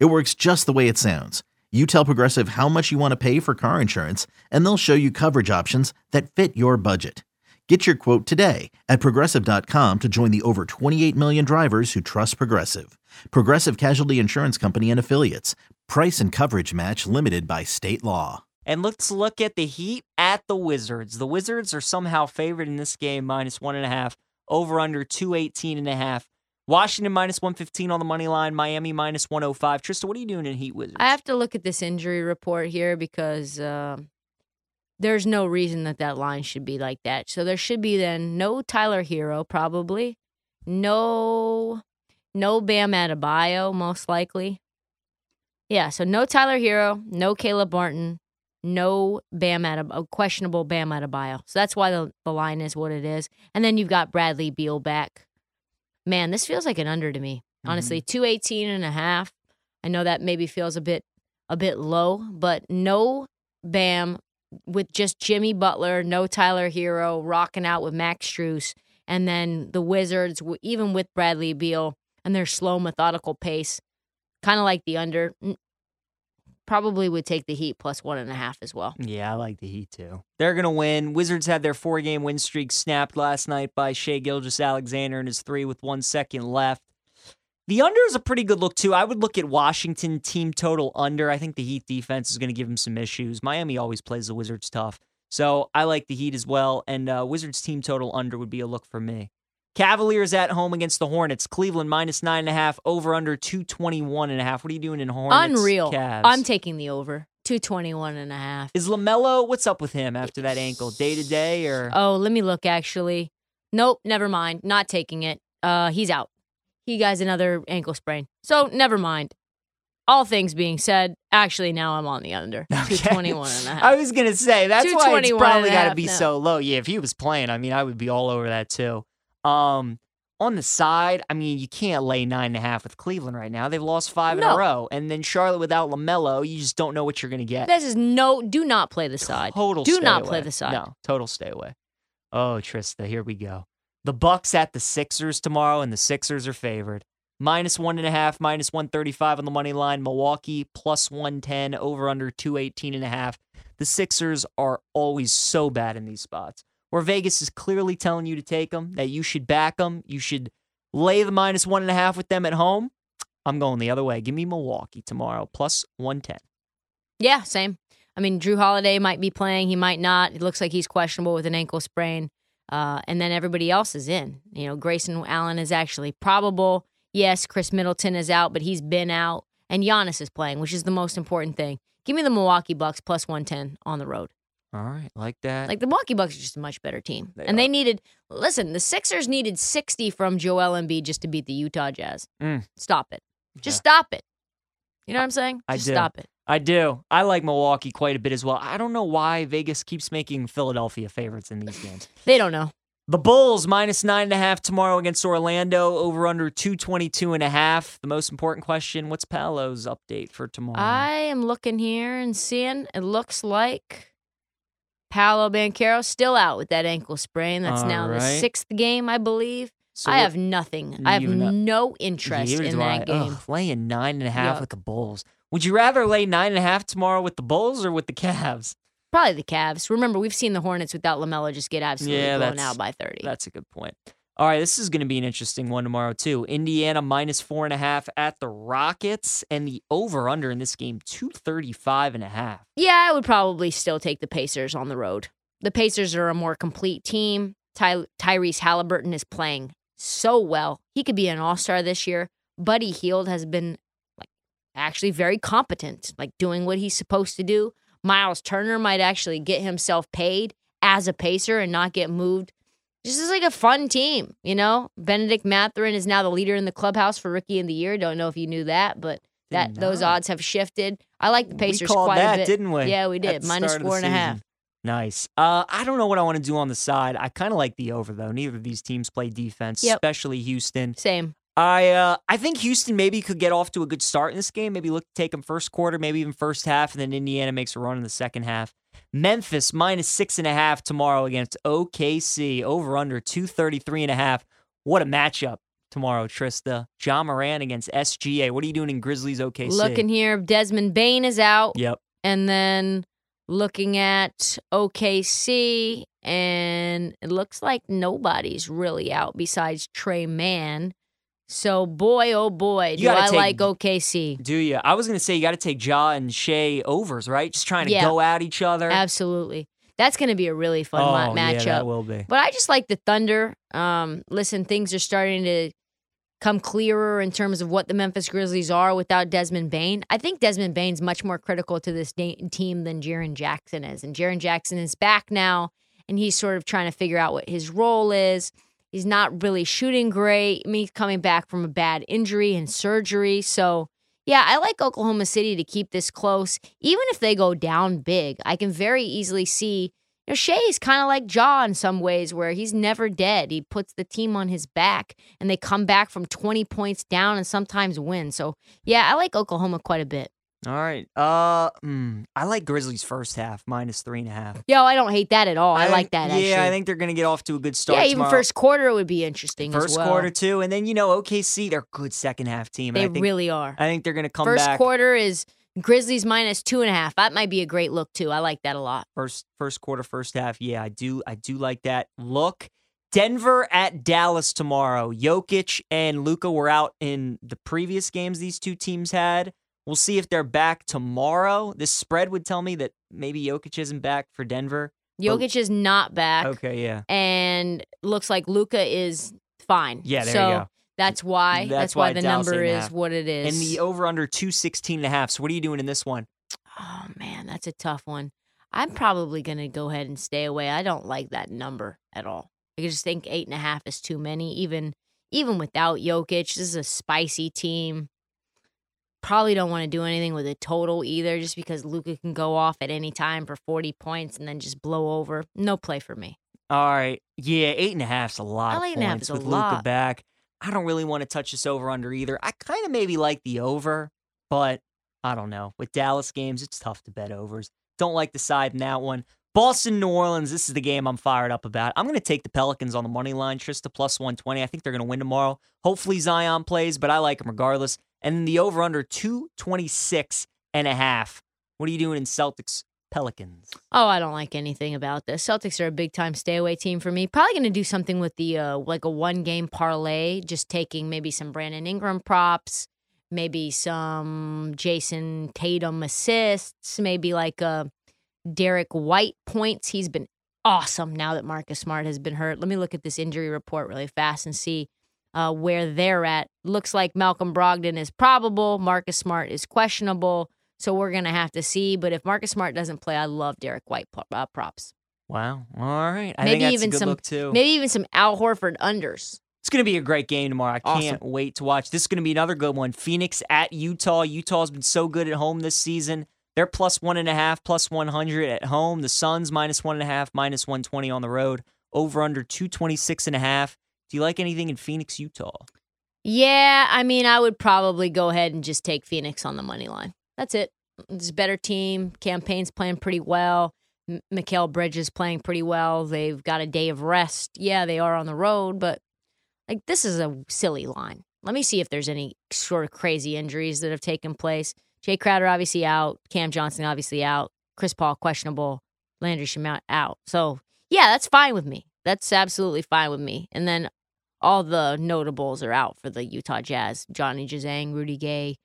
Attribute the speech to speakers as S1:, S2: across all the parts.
S1: It works just the way it sounds. You tell Progressive how much you want to pay for car insurance, and they'll show you coverage options that fit your budget. Get your quote today at progressive.com to join the over 28 million drivers who trust Progressive. Progressive Casualty Insurance Company and Affiliates. Price and coverage match limited by state law.
S2: And let's look at the Heat at the Wizards. The Wizards are somehow favored in this game, minus one and a half, over under 218 and a half. Washington minus 115 on the money line, Miami minus 105. Trista, what are you doing in Heat Wizards?
S3: I have to look at this injury report here because uh, there's no reason that that line should be like that. So there should be then no Tyler Herro probably, no no Bam Adebayo most likely. Yeah, so no Tyler Herro, no Caleb Martin, no Bam Adebayo, questionable Bam Adebayo. So that's why the, the line is what it is. And then you've got Bradley Beal back. Man, this feels like an under to me. Honestly, mm-hmm. 218 and a half. I know that maybe feels a bit a bit low, but no Bam with just Jimmy Butler, no Tyler Herro, rocking out with Max Strus, and then the Wizards, even with Bradley Beal and their slow, methodical pace, kind of like the under. Probably would take the Heat plus one and a half as well.
S2: Yeah, I like the Heat too. They're going to win. Wizards had their four game win streak snapped last night by Shai Gilgeous-Alexander and his three with one second left. The under is a pretty good look too. I would look at Washington team total under. I think the Heat defense is going to give them some issues. Miami always plays the Wizards tough. So I like the Heat as well. And uh, Wizards team total under would be a look for me. Cavaliers at home against the Hornets. Cleveland minus nine and a half, over under 221 and a half. What are you doing in Hornets?
S3: Unreal.
S2: Cavs?
S3: I'm taking the over. 221 and a half.
S2: Is LaMelo, what's up with him after that ankle? Day to day or?
S3: Oh, let me look actually. Nope, never mind. Not taking it. Uh he's out. He has another ankle sprain. So never mind. All things being said, actually now I'm on the under.
S2: Okay.
S3: 221 and a half.
S2: I was going to say, that's why it's probably got to be
S3: now.
S2: so low. Yeah, if he was playing, I mean, I would be all over that too. Um, on the side, I mean, you can't lay nine and a half with Cleveland right now. They've lost five in a row. And then Charlotte without LaMelo, you just don't know what you're going to get.
S3: This is no do not play the side.
S2: Total
S3: do not
S2: away.
S3: play the side.
S2: No, total stay away. Oh, Trista, here we go. The Bucks at the Sixers tomorrow, and the Sixers are favored. Minus one and a half, minus 135 on the money line. Milwaukee plus 110, over under 218 and a half. The Sixers are always so bad in these spots where Vegas is clearly telling you to take them, that you should back them, you should lay the minus one and a half with them at home. I'm going the other way. Give me Milwaukee tomorrow, plus 110.
S3: Yeah, same. I mean, Jrue Holiday might be playing, he might not. It looks like he's questionable with an ankle sprain. Uh, and then everybody else is in. You know, Grayson Allen is actually probable. Yes, Khris Middleton is out, but he's been out. And Giannis is playing, which is the most important thing. Give me the Milwaukee Bucks plus 110 on the road.
S2: All right, like that.
S3: Like the Milwaukee Bucks are just a much better team.
S2: They
S3: and
S2: are.
S3: they needed, listen, the Sixers needed 60 from Joel Embiid just to beat the Utah Jazz.
S2: Mm.
S3: Stop it. Just
S2: Yeah.
S3: stop it. You know what I'm saying?
S2: I
S3: Just
S2: do.
S3: stop it.
S2: I do. I like Milwaukee quite a bit as well. I don't know why Vegas keeps making Philadelphia favorites in these games.
S3: They don't know.
S2: The Bulls minus nine and a half tomorrow against Orlando, over under 222 and a half. The most important question what's Paolo's update for tomorrow?
S3: I am looking here and seeing it looks like Paolo Banchero's still out with that ankle sprain. That's
S2: All
S3: now the sixth game, I believe.
S2: So
S3: I have nothing. I have no interest in that game.
S2: ugh, laying nine and a half
S3: Yuck.
S2: with the Bulls. Would you rather lay nine and a half tomorrow with the Bulls or with the Cavs?
S3: Probably the Cavs. Remember, we've seen the Hornets without LaMelo just get absolutely
S2: Yeah,
S3: blown out by 30.
S2: That's a good point. All right, this is going to be an interesting one tomorrow, too. Indiana minus four and a half at the Rockets, and the over under in this game, 235 and a half.
S3: Yeah, I would probably still take the Pacers on the road. The Pacers are a more complete team. Ty- Tyrese Halliburton is playing so well. He could be an all star this year. Buddy Hield has been like actually very competent, like doing what he's supposed to do. Miles Turner might actually get himself paid as a Pacer and not get moved. This is like a fun team, you know. Bennedict Mathurin is now the leader in the clubhouse for Rookie of the Year. Don't know if you knew that, but that those odds have shifted. I like the Pacers
S2: we called
S3: quite
S2: that,
S3: a bit.
S2: didn't we?
S3: Yeah, we did. Minus
S2: start of the
S3: four and a half.
S2: Nice. Uh, I don't know what I want to do on the side. I kind of like the over though. Neither of these teams play defense,
S3: Yep.
S2: especially Houston.
S3: Same.
S2: I uh, I think Houston maybe could get off to a good start in this game. Maybe look to take them first quarter, maybe even first half, and then Indiana makes a run in the second half. Memphis minus six and a half tomorrow against OKC. Over under 233 and a half. What a matchup tomorrow, Trista. Ja Morant against SGA. What are you doing in Grizzlies OKC?
S3: Looking here, Desmond Bane is out.
S2: Yep.
S3: And then looking at OKC, and it looks like nobody's really out besides Tre Mann. So, boy, oh boy, do I
S2: take-
S3: like OKC.
S2: Do you? I was gonna say you got to take Ja and Shai overs, right? Just trying to
S3: Yeah.
S2: go at each other.
S3: Absolutely. That's going to be a really fun
S2: oh,
S3: ma-
S2: yeah,
S3: matchup.
S2: that will be.
S3: But I just like the Thunder. Um, listen, things are starting to come clearer in terms of what the Memphis Grizzlies are without Desmond Bane. I think Desmond Bane's much more critical to this da- team than Jaren Jackson is. And Jaren Jackson is back now, and he's sort of trying to figure out what his role is. He's not really shooting great. I mean, he's coming back from a bad injury and surgery. So, yeah, I like Oklahoma City to keep this close. Even if they go down big, I can very easily see you know, Shai is kind of like Ja in some ways, where he's never dead. He puts the team on his back, and they come back from 20 points down and sometimes win. So, yeah, I like Oklahoma quite a bit.
S2: All right. Uh, mm, I like Grizzlies first half minus three and a half.
S3: Yo, I don't hate that at all. I,
S2: think-
S3: like that.
S2: Yeah,
S3: actually.
S2: I think they're gonna get off to a good start.
S3: yeah, even
S2: tomorrow.
S3: first quarter would be interesting.
S2: first
S3: as well.
S2: quarter too, and then you know OKC, they're a good second half team.
S3: they
S2: I think,
S3: really are.
S2: I think they're gonna come
S3: First
S2: back.
S3: quarter is Grizzlies minus two and a half. That might be a great look too. I like that a lot.
S2: First first quarter, first half. Yeah, I do. I do like that look. Denver at Dallas tomorrow. Jokic and Luka were out in the previous games these two teams had. We'll see if they're back tomorrow. This spread would tell me that maybe Jokic isn't back for Denver.
S3: Jokic is not back,
S2: Okay, yeah.
S3: and looks like Luka is fine.
S2: Yeah, there
S3: so
S2: you go.
S3: That's why.
S2: That's
S3: That's,
S2: why
S3: why the
S2: Dallas
S3: number
S2: eight and a
S3: is
S2: half.
S3: what it is.
S2: And the over under 216 and a half. So what are you doing in this one?
S3: Oh man, that's a tough one. I'm probably gonna go ahead and stay away. I don't like that number at all. I just think eight and a half is too many, even even without Jokic. This is a spicy team. Probably don't want to do anything with a total either, just because Luka can go off at any time for 40 points and then just blow over. No play for me.
S2: All right. Yeah, eight and a half's a lot of
S3: eight and a half is a
S2: with Luka
S3: lot.
S2: back. I don't really want to touch this over under either. I kind of maybe like the over, but I don't know. With Dallas games, it's tough to bet overs. Don't like the side in that one. Boston, New Orleans. This is the game I'm fired up about. I'm going to take the Pelicans on the money line, Trista plus 120. I think they're going to win tomorrow. Hopefully Zion plays, but I like him regardless. And the over under 226 and a half. What are you doing in Celtics Pelicans?
S3: Oh, I don't like anything about this. Celtics are a big time stay away team for me. Probably going to do something with the uh, like a one game parlay, just taking maybe some Brandon Ingram props, maybe some Jayson Tatum assists, maybe like uh, Derrick White points. He's been awesome now that Marcus Smart has been hurt. Let me look at this injury report really fast and see uh, where they're at. Looks like Malcolm Brogdon is probable. Marcus Smart is questionable. So we're gonna have to see. But if Marcus Smart doesn't play, I love Derrick White uh, props.
S2: Wow. All right. I
S3: Maybe
S2: think that's
S3: even
S2: a good
S3: some-
S2: look too.
S3: Maybe even some Al Horford unders.
S2: It's going to be a great game tomorrow. I
S3: Awesome.
S2: can't wait to watch. This is going to be another good one. Phoenix at Utah. Utah's been so good at home this season. They're plus one and a half, plus 100 at home. The Suns minus one and a half, minus 120 on the road. Over under 226 and a half. Do you like anything in Phoenix, Utah?
S3: Yeah, I mean, I would probably go ahead and just take Phoenix on the money line. That's it. It's a better team. Cam Payne's playing pretty well. M- Bridges playing pretty well. They've got a day of rest. Yeah, they are on the road, but like this is a silly line. Let me see if there's any sort of crazy injuries that have taken place. Jae Crowder obviously out. Cam Johnson obviously out. Chris Paul questionable. Landry Shamet out. So yeah, that's fine with me. That's absolutely fine with me. And then all the notables are out for the Utah Jazz: Johnny Juzang, Rudy Gay,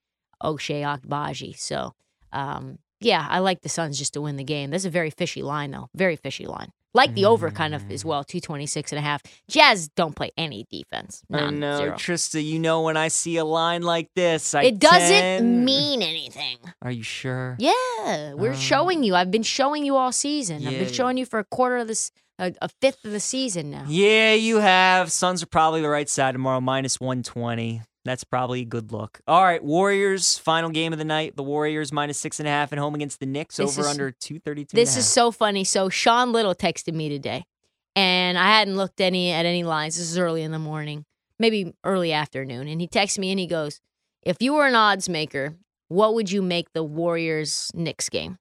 S3: Ochai Agbaji. So um, yeah, I like the Suns just to win the game. That's a very fishy line, though. Very fishy line. Like the over kind of as well, 226 and a half. Jazz don't play any defense.
S2: I
S3: None,
S2: know,
S3: zero.
S2: Trista. You know when I see a line like this, I
S3: It doesn't
S2: tend-
S3: mean anything.
S2: Are you sure?
S3: Yeah, we're
S2: Um,
S3: showing you. I've been showing you all season. I've
S2: yeah.
S3: been showing you for a quarter of this, a, a fifth of the season now.
S2: Yeah, you have. Suns are probably the right side tomorrow, minus 120. That's probably a good look. All right, Warriors final game of the night. The Warriors minus six and a half at home against the Knicks.
S3: This
S2: over
S3: is-
S2: under two thirty two.
S3: This is so funny. So Sean Little texted me today, and I hadn't looked any at any lines. This is early in the morning, maybe early afternoon, and he texts me and he goes, "If you were an odds maker, what would you make the Warriors Knicks game?"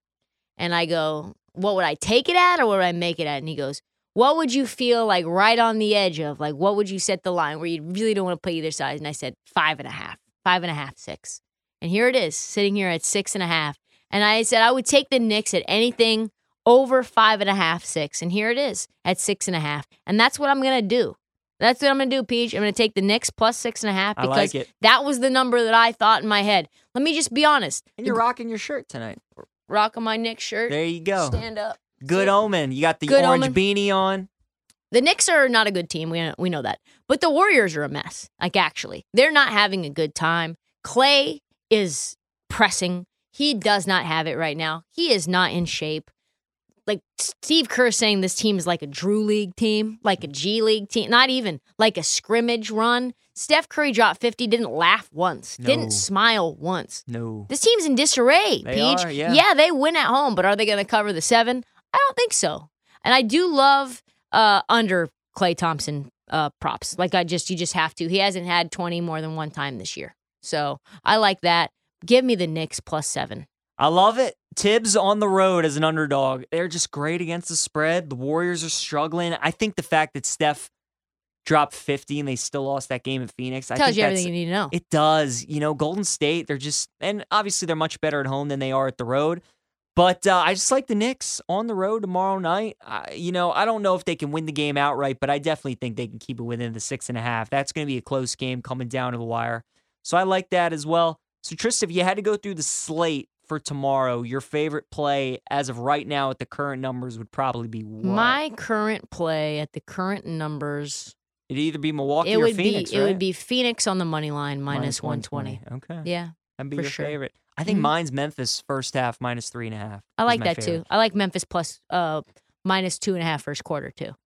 S3: And I go, "What would I take it at, or what would I make it at?" And he goes, "What would you feel like right on the edge of? Like, what would you set the line where you really don't want to play either side?" And I said, five and a half, five and a half, six. And here it is, sitting here at six and a half. And I said I would take the Knicks at anything over five and a half, six. And here it is at six and a half. And that's what I'm gonna do. That's what I'm gonna do, Peach. I'm gonna take the Knicks plus six and a half because
S2: like
S3: that was the number that I thought in my head. Let me just be honest.
S2: And you're rocking your shirt tonight.
S3: Rocking my Knicks shirt.
S2: There you go.
S3: Stand up.
S2: Good omen. You got the
S3: Good
S2: orange
S3: omen.
S2: beanie on.
S3: The Knicks are not a good team. We we know that. But the Warriors are a mess. Like actually, they're not having a good time. Klay is pressing. He does not have it right now. He is not in shape. Like Steve Kerr saying this team is like a Drew League team, like a G League team, not even like a scrimmage run. Steph Curry dropped 50, didn't laugh once,
S2: No.
S3: didn't smile once.
S2: No.
S3: This team's in disarray,
S2: They
S3: Peach.
S2: are, yeah.
S3: they win at home, but are they going to cover the seven? I don't think so. And I do love uh, under Klay Thompson uh, props. Like I just, you just have to. He hasn't had 20 more than one time this year. So I like that. Give me the Knicks plus seven.
S2: I love it. Thibs on the road as an underdog. They're just great against the spread. The Warriors are struggling. I think the fact that Steph dropped 50 and they still lost that game at Phoenix. I
S3: Tells
S2: think
S3: you
S2: that's-
S3: everything you need to know.
S2: It does. You know, Golden State, they're just, and obviously they're much better at home than they are at the road. But uh, I just like the Knicks on the road tomorrow night. I, you know, I don't know if they can win the game outright, but I definitely think they can keep it within the six and a half. That's going to be a close game coming down to the wire. So I like that as well. So, Tristan, if you had to go through the slate for tomorrow, your favorite play as of right now at the current numbers would probably be what?
S3: My current play at the current numbers,
S2: It'd either be Milwaukee
S3: it
S2: or
S3: would
S2: Phoenix,
S3: be
S2: right?
S3: it would be Phoenix on the money line minus, 120.
S2: Okay.
S3: Yeah.
S2: That'd be
S3: for
S2: your
S3: sure.
S2: favorite. I think
S3: Mhm.
S2: mine's Memphis first half minus three and a half.
S3: I
S2: is
S3: like
S2: my
S3: that
S2: favorite.
S3: too. I like Memphis plus uh minus two and a half first quarter too.